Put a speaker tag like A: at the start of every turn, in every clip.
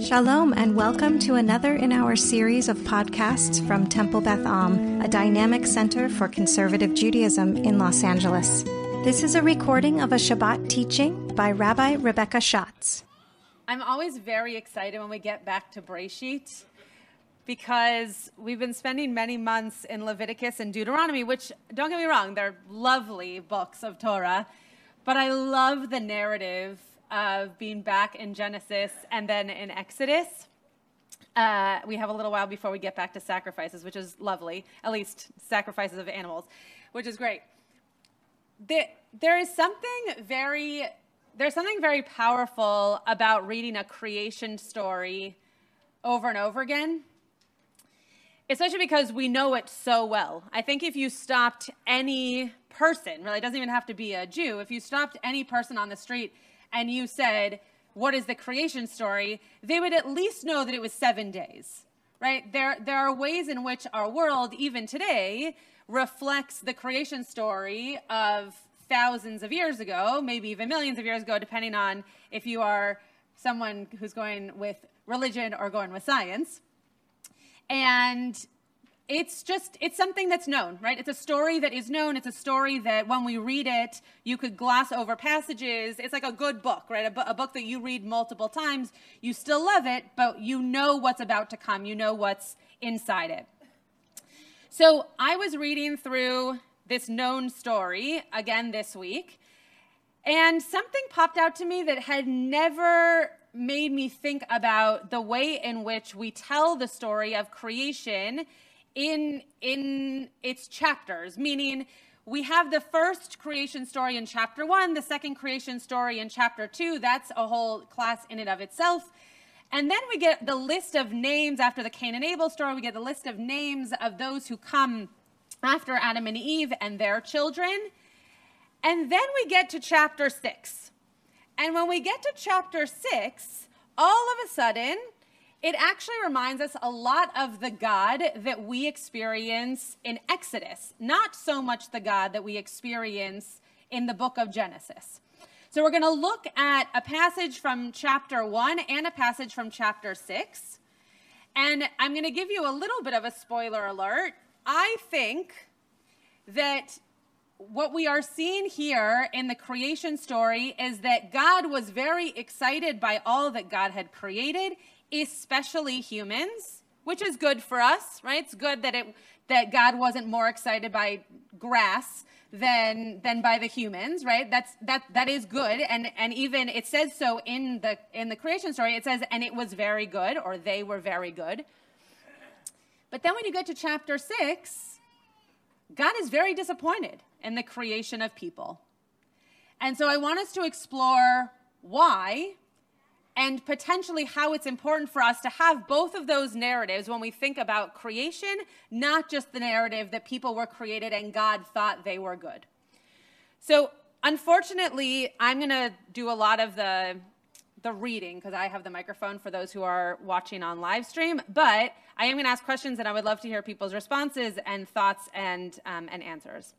A: Shalom, and welcome to another in our series of podcasts from Temple Beth Am, a dynamic center for conservative Judaism in Los Angeles. This is a recording of a Shabbat teaching by Rabbi Rebecca Schatz.
B: I'm always very excited when we get back to Breshit because we've been spending many months in Leviticus and Deuteronomy, which, don't get me wrong, they're lovely books of Torah, but I love the narrative of being back in Genesis and then in Exodus. Uh, we have a little while before we get back to sacrifices, which is lovely, at least sacrifices of animals, which is great. There, is something very there's something very powerful about reading a creation story over and over again especially because we know it so well. I think if you stopped any person, really, it doesn't even have to be a Jew, if you stopped any person on the street and you said, What is the creation story? they would at least know that it was seven days, right? There, there are ways in which our world, even today, reflects the creation story of thousands of years ago, maybe even millions of years ago, depending on if you are someone who's going with religion or going with science. And it's just it's something that's known right? It's a story that is known. It's a story that when we read it you could gloss over passages. It's like a good book right? A, bu- a, book that you read multiple times you still love it but you know what's about to come. You know what's inside it. So i was reading through this known story again this week and something popped out to me that had never made me think about the way in which we tell the story of creation in in its chapters meaning we have the first creation story in chapter 1 the second creation story in chapter 2 that's a whole class in and of itself. And then we get the list of names after the Cain and Abel story. We get the list of names of those who come after Adam and Eve and their children. And then we get to chapter 6 and when we get to chapter 6 all of a sudden it actually reminds us a lot of the God that we experience in Exodus, not so much the God that we experience in the book of Genesis. So we're going to look at a passage from chapter 1 and a passage from chapter 6. And I'm going to give you a little bit of a spoiler alert. I think that what we are seeing here in the creation story is that God was very excited by all that God had created especially humans, which is good for us, right? It's good that it that God wasn't more excited by grass than than by the humans, right? That's that that is good, and and even it says so in the in the creation story. It says, and it was very good, or they were very good. But then when you get to chapter six, God is very disappointed in the creation of people, and so I want us to explore why and potentially how it's important for us to have both of those narratives when we think about creation, not just the narrative that people were created and God thought they were good. So, unfortunately, I'm going to do a lot of the the reading because I have the microphone for those who are watching on live stream, but I am going to ask questions and I would love to hear people's responses and thoughts and, um, and answers.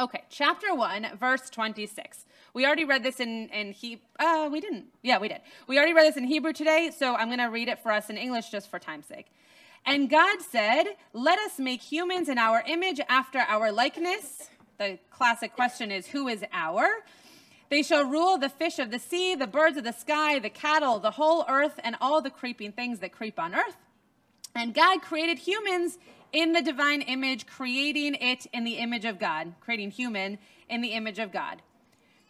B: Okay, chapter 1, verse 26. We already read this in, in He. Uh, we didn't. Yeah, we did. We already read this in Hebrew today, so I'm going to read it for us in English just for time's sake. And God said, Let us make humans in our image after our likeness. The classic question is, Who is our? They shall rule the fish of the sea, the birds of the sky, the cattle, the whole earth, and all the creeping things that creep on earth. And God created humans in the divine image, creating it in the image of God, creating human in the image of God,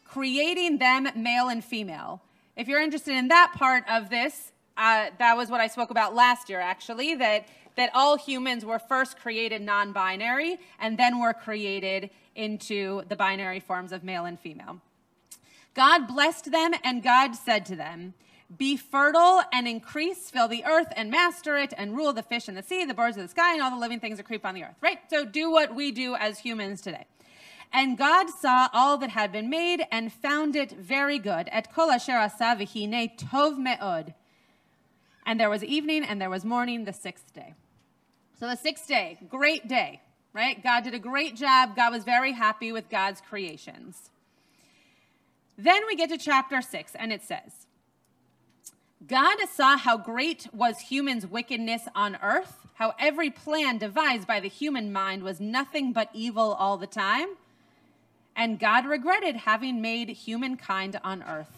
B: creating them male and female. If you're interested in that part of this, uh, that was what I spoke about last year, actually, that, that all humans were first created non binary and then were created into the binary forms of male and female. God blessed them, and God said to them, be fertile and increase, fill the earth and master it, and rule the fish in the sea, the birds of the sky, and all the living things that creep on the earth. Right? So do what we do as humans today. And God saw all that had been made and found it very good. Et kol asher tov me'od. And there was evening and there was morning the sixth day. So the sixth day, great day, right? God did a great job. God was very happy with God's creations. Then we get to chapter six, and it says, God saw how great was humans' wickedness on earth, how every plan devised by the human mind was nothing but evil all the time. And God regretted having made humankind on earth.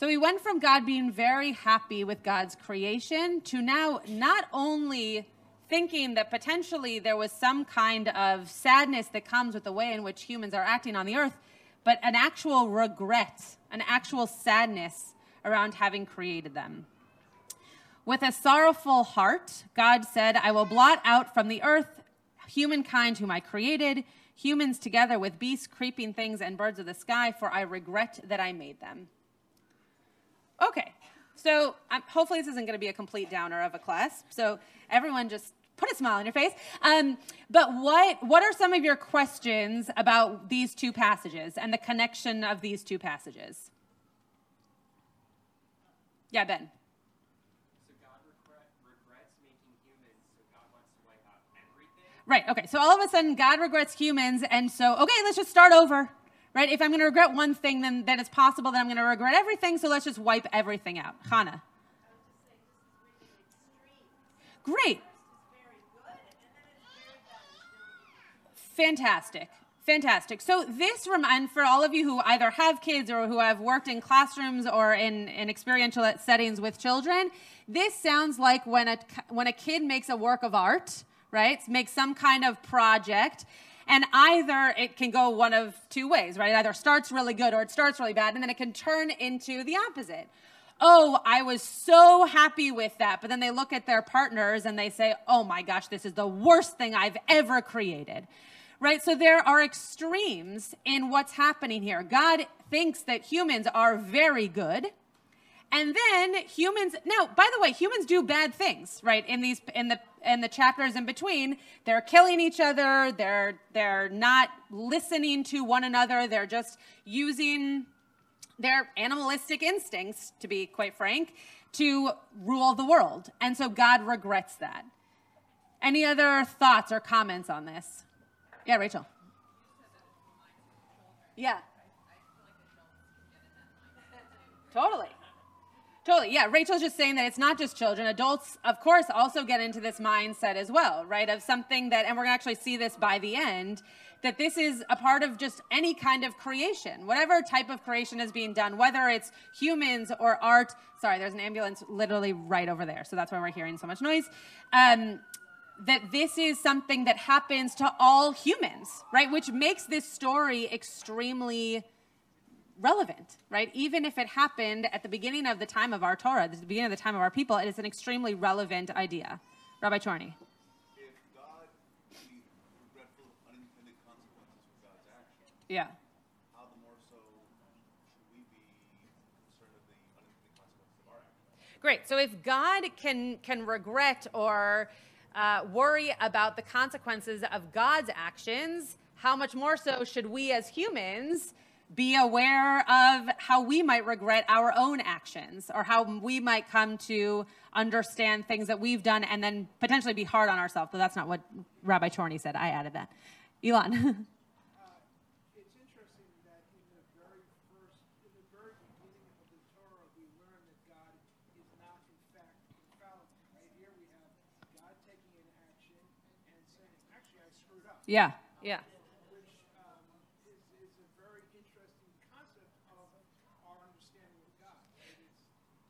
B: So we went from God being very happy with God's creation to now not only thinking that potentially there was some kind of sadness that comes with the way in which humans are acting on the earth, but an actual regret, an actual sadness around having created them. With a sorrowful heart, God said, I will blot out from the earth humankind whom I created, humans together with beasts, creeping things, and birds of the sky, for I regret that I made them. Okay, so um, hopefully this isn't going to be a complete downer of a class. So everyone just put a smile on your face. Um, but what what are some of your questions about these two passages and the connection of these two passages? Yeah, Ben. Right, okay. So all of a sudden, God regrets humans, and so, okay, let's just start over. Right? If I'm going to regret one thing, then, then it's possible that I'm going to regret everything, so let's just wipe everything out. Hannah. Great. Fantastic. Fantastic. So this and for all of you who either have kids or who have worked in classrooms or in, in experiential settings with children, this sounds like when a when a kid makes a work of art, right? Makes some kind of project. And either it can go one of two ways, right? It either starts really good or it starts really bad, and then it can turn into the opposite. Oh, I was so happy with that. But then they look at their partners and they say, oh my gosh, this is the worst thing I've ever created right? So there are extremes in what's happening here. God thinks that humans are very good. And then humans now, by the way, humans do bad things, right? In these in the in the chapters in between, they're killing each other, they're they're not listening to one another, they're just using their animalistic instincts, to be quite frank, to rule the world. And so God regrets that. Any other thoughts or comments on this? Yeah, Rachel. Yeah. Totally. Totally. Yeah. Rachel's just saying that it's not just children. Adults, of course, also get into this mindset as well, right? Of something that, and we're going to actually see this by the end, that this is a part of just any kind of creation, whatever type of creation is being done, whether it's humans or art. Sorry, there's an ambulance literally right over there. So that's why we're hearing so much noise. Um, that this is something that happens to all humans, right? Which makes this story extremely relevant, right? Even if it happened at the beginning of the time of our Torah, the beginning of the time of our people, it is an extremely relevant idea. Rabbi Chorny. Yeah. How the more so should we be concerned of the unintended consequences of our actions? Great. So if God can can regret or uh, worry about the consequences of God's actions, how much more so should we as humans be aware of how we might regret our own actions or how we might come to understand things that we've done and then potentially be hard on ourselves. But that's not what Rabbi Chorny said. I added that. Elon. Yeah, yeah.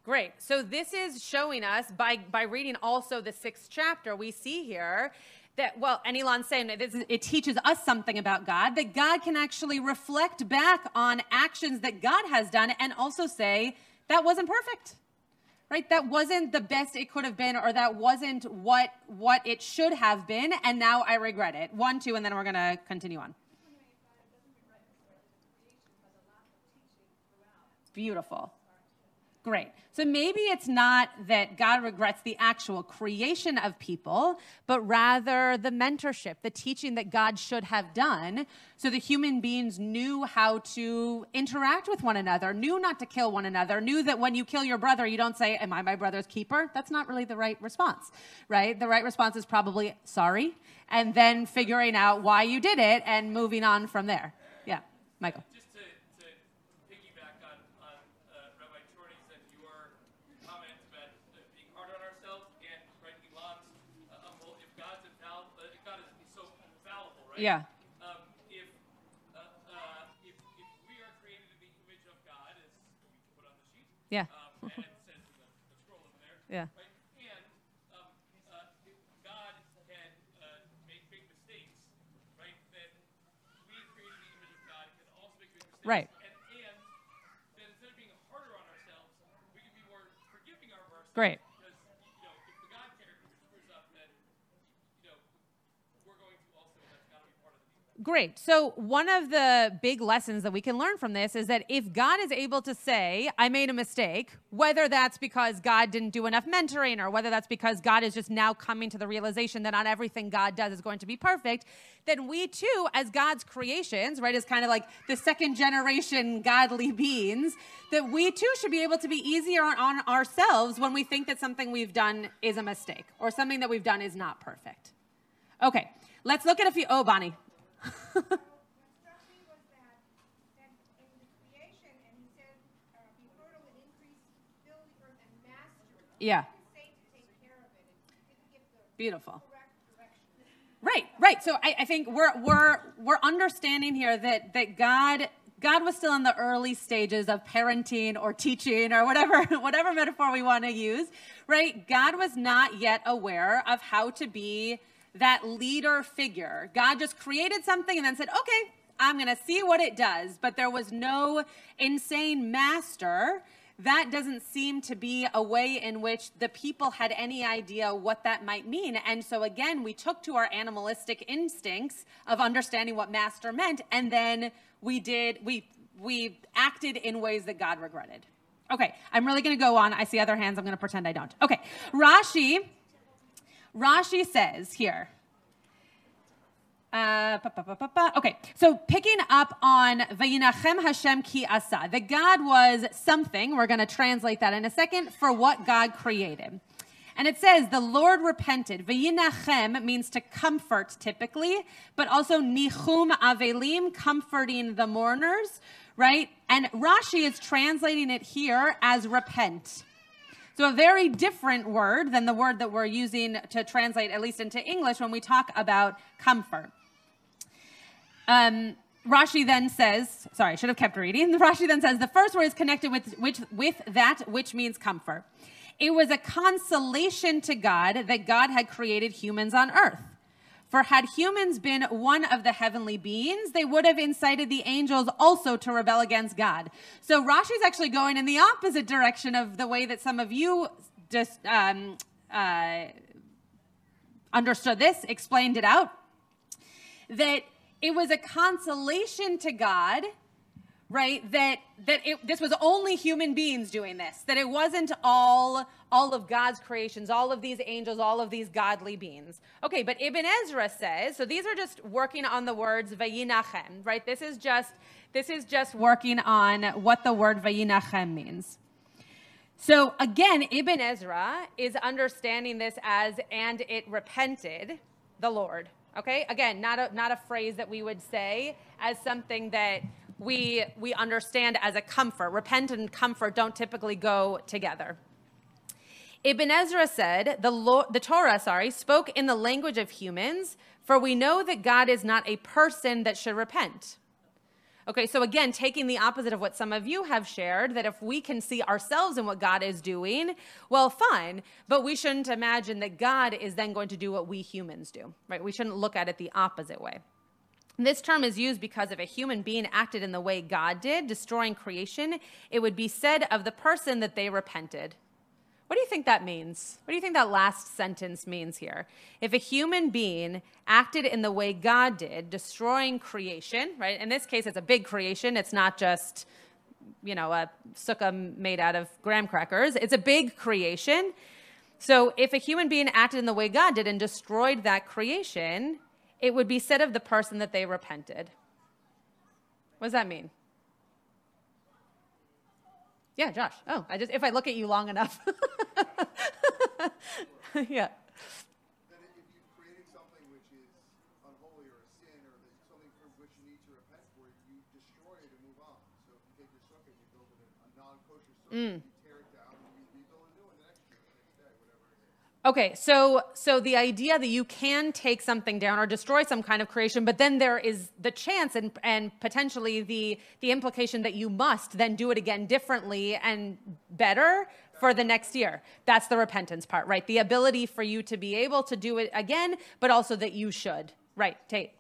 B: Great. So this is showing us by by reading also the sixth chapter. We see here that well, and Elon's saying that it teaches us something about God that God can actually reflect back on actions that God has done and also say that wasn't perfect right? That wasn't the best it could have been or that wasn't what what it should have been and now i regret it. One two and then we're going to continue on. Beautiful Great. So maybe it's not that God regrets the actual creation of people, but rather the mentorship, the teaching that God should have done so the human beings knew how to interact with one another, knew not to kill one another, knew that when you kill your brother, you don't say, Am I my brother's keeper? That's not really the right response, right? The right response is probably sorry, and then figuring out why you did it and moving on from there. Yeah, Michael.
C: Just to, to piggyback on, on uh, Rabbi Chorny said, you are Right?
B: Yeah.
C: Um, if, uh, uh, if, if we are created in the image of God, as we put on the sheet,
B: Yeah.
C: um, and it says in the, the scroll over there,
B: Yeah.
C: right? And um, uh, if God can uh, make big mistakes, right? Then we created the image of God can also make big mistakes.
B: Right.
C: And, and then instead of being harder on ourselves, we can be more forgiving of ourselves.
B: Great.
C: Because you know, if the God character screws up, then you know we're going to also that's got to be part of the defense.
B: Great. So, one of the big lessons that we can learn from this is that if God is able to say, I made a mistake, whether that's because God didn't do enough mentoring or whether that's because God is just now coming to the realization that not everything God does is going to be perfect, then we too, as God's creations, right, as kind of like the second generation godly beings, that we too should be able to be easier on, on ourselves when we think that something we've done is a mistake or something that we've done is not perfect. Okay, let's look at a few. Oh, Bonnie. Yeah. Beautiful. Right, right. So I, I think we're we're we're understanding here that that God God was still in the early stages of parenting or teaching or whatever whatever metaphor we want to use, right? God was not yet aware of how to be that leader figure. God just created something and then said, "Okay, I'm going to see what it does." But there was no insane master that doesn't seem to be a way in which the people had any idea what that might mean. And so, again, we took to our animalistic instincts of understanding what master meant, and then we did, we, we acted in ways that God regretted. Okay, I'm really to go on. I see other hands. I'm to pretend I don't. Okay, Rashi, Rashi says here, uh. Okay, so picking up on Vayinachem Hashem ki asa, that God was something, we're going to translate that in a second, for what God created. And it says, the Lord repented. Vayinachem means to comfort typically, but also nichum avelim, comforting the mourners, right? And Rashi is translating it here as repent. So, a very different word than the word that we're using to translate, at least into English, when we talk about comfort. Um, Rashi then says, sorry, I should have kept reading. Rashi then says, the first word is connected with, which, with that which means comfort. It was a consolation to God that God had created humans on earth. For had humans been one of the heavenly beings, they would have incited the angels also to rebel against God. So Rashi's actually going in the opposite direction of the way that some of you just um, uh, understood this, explained it out. That it was a consolation to God right that that it, this was only human beings doing this that it wasn't all all of god's creations all of these angels all of these godly beings. Okay but ibn ezra says so these are just working on the words vayinachem right? This is just this is just working on what the word vayinachem means. So again ibn ezra is understanding this as and it repented the lord. Okay again not a not a phrase that we would say as something that we we understand as a comfort. Repent and comfort don't typically go together ibn ezra said the the torah sorry spoke in the language of humans for we know that god is not a person that should repent Okay, so again, taking the opposite of what some of you have shared, that if we can see ourselves in what God is doing, well, fine, but we shouldn't imagine that God is then going to do what we humans do, right? We shouldn't look at it the opposite way. This term is used because if a human being acted in the way God did, destroying creation, it would be said of the person that they repented. What do you think that means? What do you think that last sentence means here? If a human being acted in the way God did, destroying creation, right? In this case, it's a big creation. It's not just, you know, a sukkah made out of graham crackers. It's a big creation. So if a human being acted in the way God did and destroyed that creation, it would be said of the person that they repented. What does that mean? Yeah, Josh. Oh, I just if I look at you long enough. yeah.
D: that
B: Okay, so so the idea that you can take something down or destroy some kind of creation, but then there is the chance and and potentially the the implication that you must then do it again differently and better for the next year. That's the repentance part, right? The ability for you to be able to do it again, but also that you should. Right, Tate.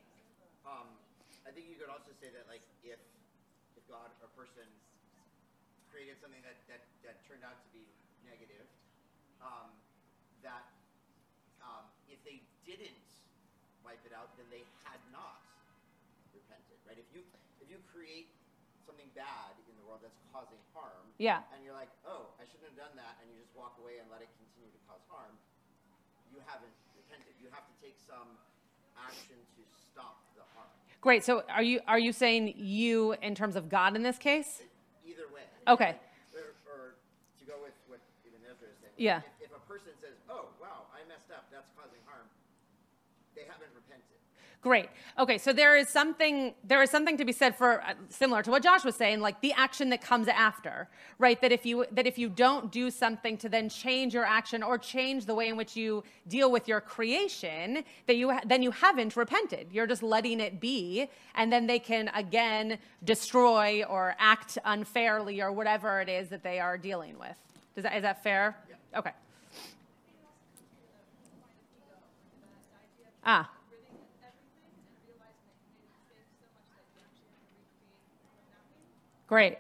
E: Bad in the world that's causing harm,
B: Yeah.
E: and you're like, oh, I shouldn't have done that, and you just walk away and let it continue to cause harm, you haven't repented. You have to take some action to stop the harm.
B: Great. So are you are you saying you in terms of God in this case?
E: Either way.
B: Okay.
E: Or, or to go with what Ibn Ezra is saying.
B: Yeah.
E: If, if a person says, "Oh, wow, I messed up. That's causing harm," they haven't repented.
B: Great. Okay, so there is something there is something to be said for uh, similar to what Josh was saying, like the action that comes after, right? That if you that if you don't do something to then change your action or change the way in which you deal with your creation, that you ha- then you haven't repented. You're just letting it be, and then they can again destroy or act unfairly or whatever it is that they are dealing with. Does that is that fair?
E: Yeah.
B: Okay. Ah. Great.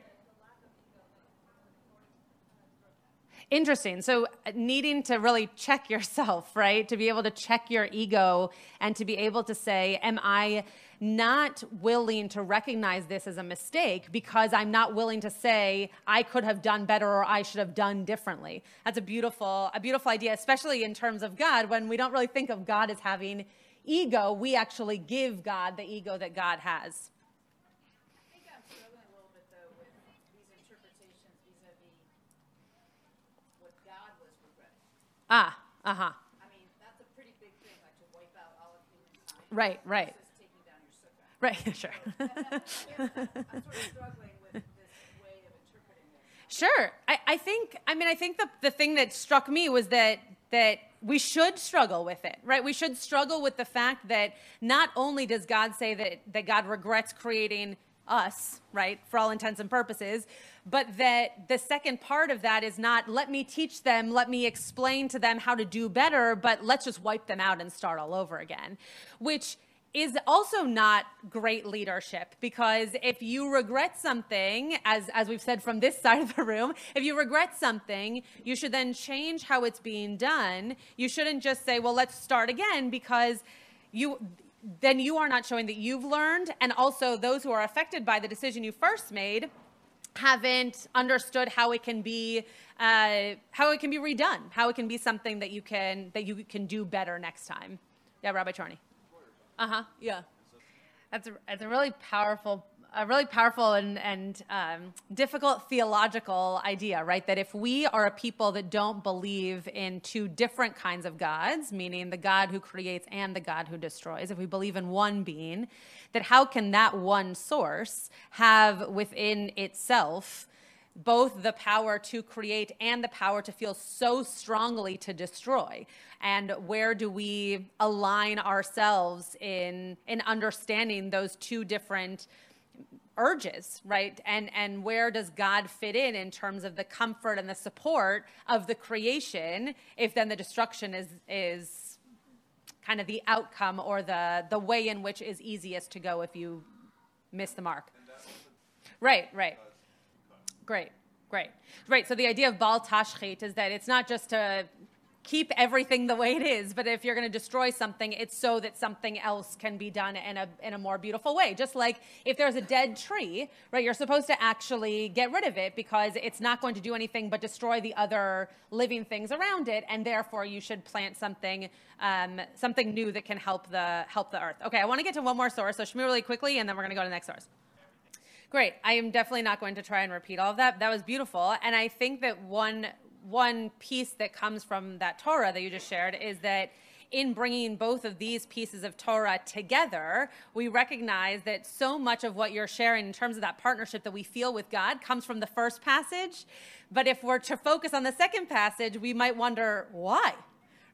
B: Interesting. So, uh, needing to really check yourself, right? To be able to check your ego and to be able to say, Am I not willing to recognize this as a mistake because I'm not willing to say I could have done better or I should have done differently? That's a beautiful, a beautiful idea, especially in terms of God. When we don't really think of God as having ego, we actually give God the ego that God has.
F: I think I'm struggling a little bit though with these interpretations vis-a-vis what God was regretting.
B: Ah, uh huh.
F: I mean, that's a pretty big thing, like to wipe out all of humankind.
B: Right, right.
F: Taking down your sukkah.
B: Right, sure.
F: I'm sort of struggling with this way of interpreting this.
B: Sure. I, I think, I mean, I think the, the thing that struck me was that, that we should struggle with it, right? We should struggle with the fact that not only does God say that, that God regrets creating us, right, for all intents and purposes, but that the second part of that is not let me teach them, let me explain to them how to do better, but let's just wipe them out and start all over again, which is also not great leadership because if you regret something as as we've said from this side of the room if you regret something you should then change how it's being done. You shouldn't just say well let's start again because you then you are not showing that you've learned and also those who are affected by the decision you first made haven't understood how it can be uh, how it can be redone how it can be something that you can that you can do better next time yeah rabbi charney uh huh. Yeah. That's a, that's a really powerful, a really powerful and, and um, difficult theological idea, right? That if we are a people that don't believe in two different kinds of gods, meaning the God who creates and the God who destroys, if we believe in one being, that how can that one source have within itself both the power to create and the power to feel so strongly to destroy and where do we align ourselves in in understanding those two different urges right? And and where does god fit in in terms of the comfort and the support of the creation if then the destruction is is kind of the outcome or the the way in which is easiest to go if you miss the mark? Right right. Great, great. Right, so the idea of Baal Tashchit is that it's not just to keep everything the way it is, but if you're going to destroy something, it's so that something else can be done in a, in a more beautiful way. Just like if there's a dead tree, right, you're supposed to actually get rid of it because it's not going to do anything but destroy the other living things around it, and therefore you should plant something, um, something new that can help the, help the earth. Okay, I want to get to one more source, so Shmi really quickly, and then we're going to go to the next source. Great. I am definitely not going to try and repeat all of that. That was beautiful. And I think that one one piece that comes from that Torah that you just shared is that in bringing both of these pieces of Torah together, we recognize that so much of what you're sharing in terms of that partnership that we feel with God comes from the first passage. But if we're to focus on the second passage, we might wonder why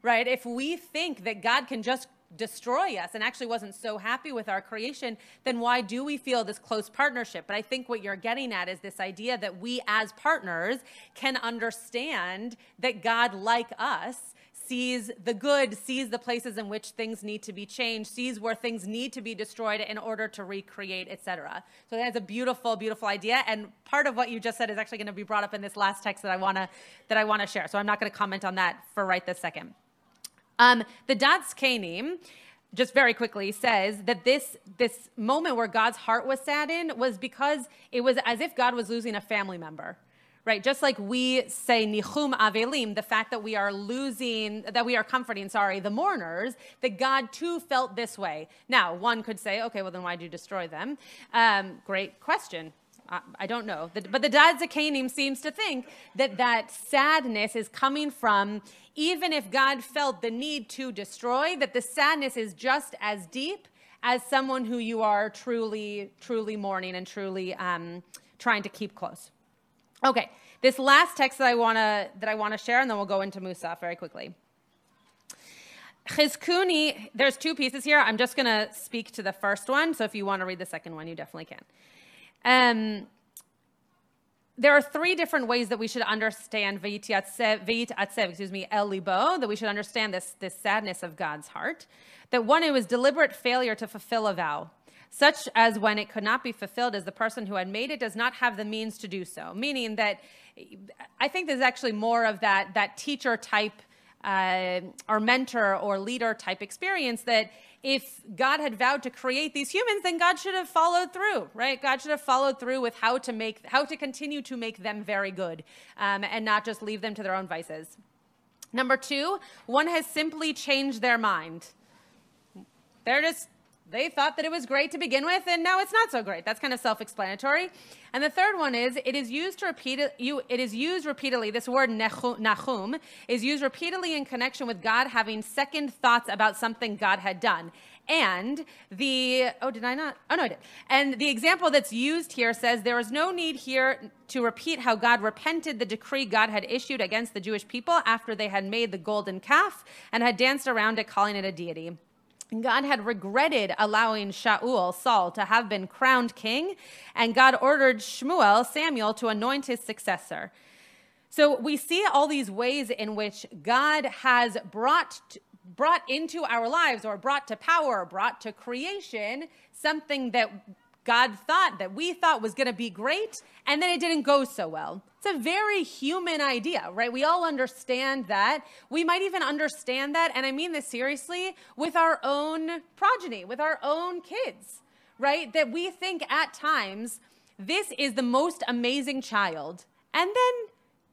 B: right? If we think that God can just destroy us and actually wasn't so happy with our creation, then why do we feel this close partnership? But I think what you're getting at is this idea that we as partners can understand that God, like us, sees the good, sees the places in which things need to be changed, sees where things need to be destroyed in order to recreate, etc. So that's a beautiful, beautiful idea. And part of what you just said is actually going to be brought up in this last text that I want to that I want to share. So I'm not going to comment on that for right this second. Um, the Da'at Zekenim, just very quickly, says that this this moment where God's heart was saddened was because it was as if God was losing a family member right? Just like we say nichum avelim, the fact that we are losing, that we are comforting, sorry, the mourners, that God too felt this way. Now, one could say, okay, well then why'd you destroy them? Um, great question. I don't know. But the Da'at Zekenim seems to think that that sadness is coming from, even if God felt the need to destroy, that the sadness is just as deep as someone who you are truly, truly mourning and truly um, trying to keep close. Okay, this last text that I want to that I want to share, and then we'll go into Musaf very quickly. Chizkuni, there's two pieces here. I'm just to speak to the first one. So if you want to read the second one, you definitely can. Um, there are three different ways that we should understand atsev, excuse me, el libo, that we should understand this, this sadness of God's heart. That one, it was deliberate failure to fulfill a vow such as when it could not be fulfilled as the person who had made it does not have the means to do so. Meaning that I think there's actually more of that, that teacher type uh, or mentor or leader type experience that if God had vowed to create these humans, then God should have followed through, right? God should have followed through with how to make, how to continue to make them very good, um, and not just leave them to their own vices. Number two, one has simply changed their mind. They're just they thought that it was great to begin with, and now it's not so great. That's kind of self-explanatory. And the third one is it is used to repeat you. It is used repeatedly. This word nachum is used repeatedly in connection with God having second thoughts about something God had done. And the oh, did I not? Oh no, I did. And the example that's used here says there is no need here to repeat how God repented the decree God had issued against the Jewish people after they had made the golden calf and had danced around it, calling it a deity. God had regretted allowing Shaul, Saul, to have been crowned king, and God ordered Shmuel, Samuel, to anoint his successor. So we see all these ways in which God has brought brought into our lives or brought to power, brought to creation something that God thought that we thought was going to be great, and then it didn't go so well. It's a very human idea, right? We all understand that. We might even understand that, and I mean this seriously, with our own progeny, with our own kids, right? That we think at times, this is the most amazing child, and then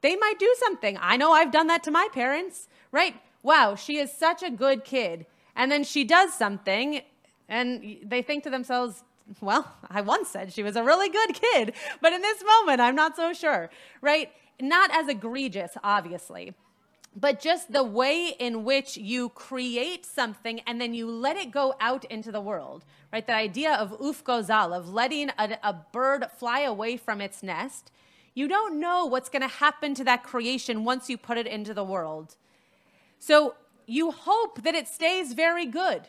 B: they might do something. I know I've done that to my parents, right? Wow, she is such a good kid. And then she does something, and they think to themselves, well, I once said she was a really good kid, but in this moment, I'm not so sure, right? Not as egregious, obviously, but just the way in which you create something and then you let it go out into the world, right? The idea of ufgozal, of letting a, a bird fly away from its nest. You don't know what's going to happen to that creation once you put it into the world. So you hope that it stays very good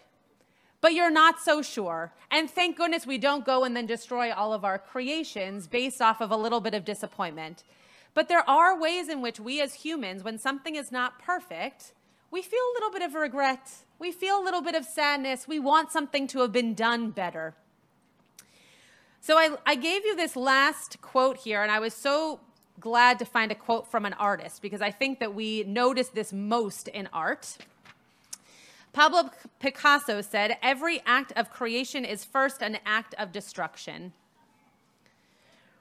B: but you're not so sure. And thank goodness we don't go and then destroy all of our creations based off of a little bit of disappointment. But there are ways in which we as humans, when something is not perfect, we feel a little bit of regret. We feel a little bit of sadness. We want something to have been done better. So I, I gave you this last quote here, and I was so glad to find a quote from an artist because I think that we notice this most in art. Pablo Picasso said, Every act of creation is first an act of destruction.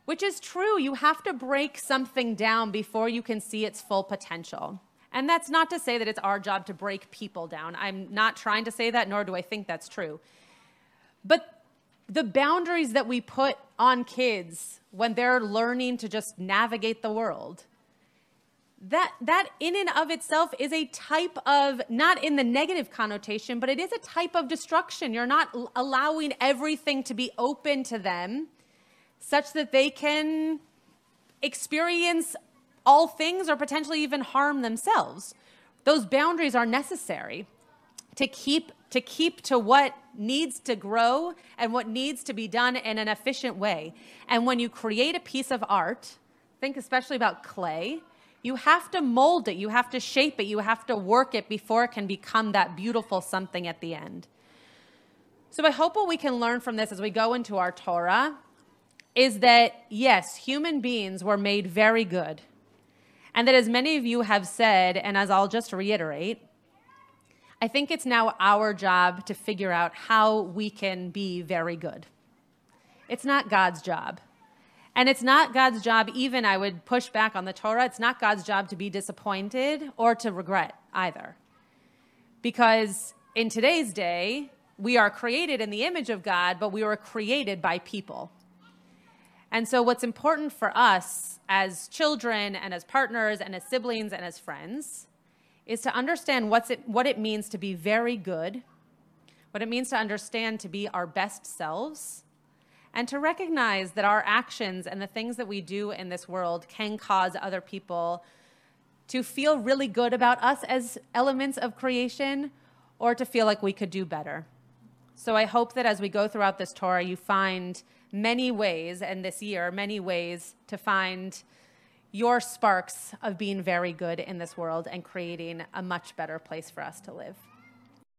B: Which is true. You have to break something down before you can see its full potential. And that's not to say that it's our job to break people down. I'm not trying to say that, nor do I think that's true. But the boundaries that we put on kids when they're learning to just navigate the world that that in and of itself is a type of not in the negative connotation but it is a type of destruction you're not allowing everything to be open to them such that they can experience all things or potentially even harm themselves those boundaries are necessary to keep to keep to what needs to grow and what needs to be done in an efficient way. And when you create a piece of art, think especially about clay, you have to mold it, you have to shape it, you have to work it before it can become that beautiful something at the end. So I hope what we can learn from this as we go into our Torah is that yes, human beings were made very good. And that as many of you have said, and as I'll just reiterate, I think it's now our job to figure out how we can be very good. It's not God's job. And it's not God's job, even I would push back on the Torah, it's not God's job to be disappointed or to regret either. Because in today's day, we are created in the image of God, but we were created by people. And so, what's important for us as children and as partners and as siblings and as friends is to understand what's it, what it means to be very good, what it means to understand to be our best selves, and to recognize that our actions and the things that we do in this world can cause other people to feel really good about us as elements of creation or to feel like we could do better. So I hope that as we go throughout this Torah, you find many ways, and this year, many ways to find your sparks of being very good in this world and creating a much better place for us to live.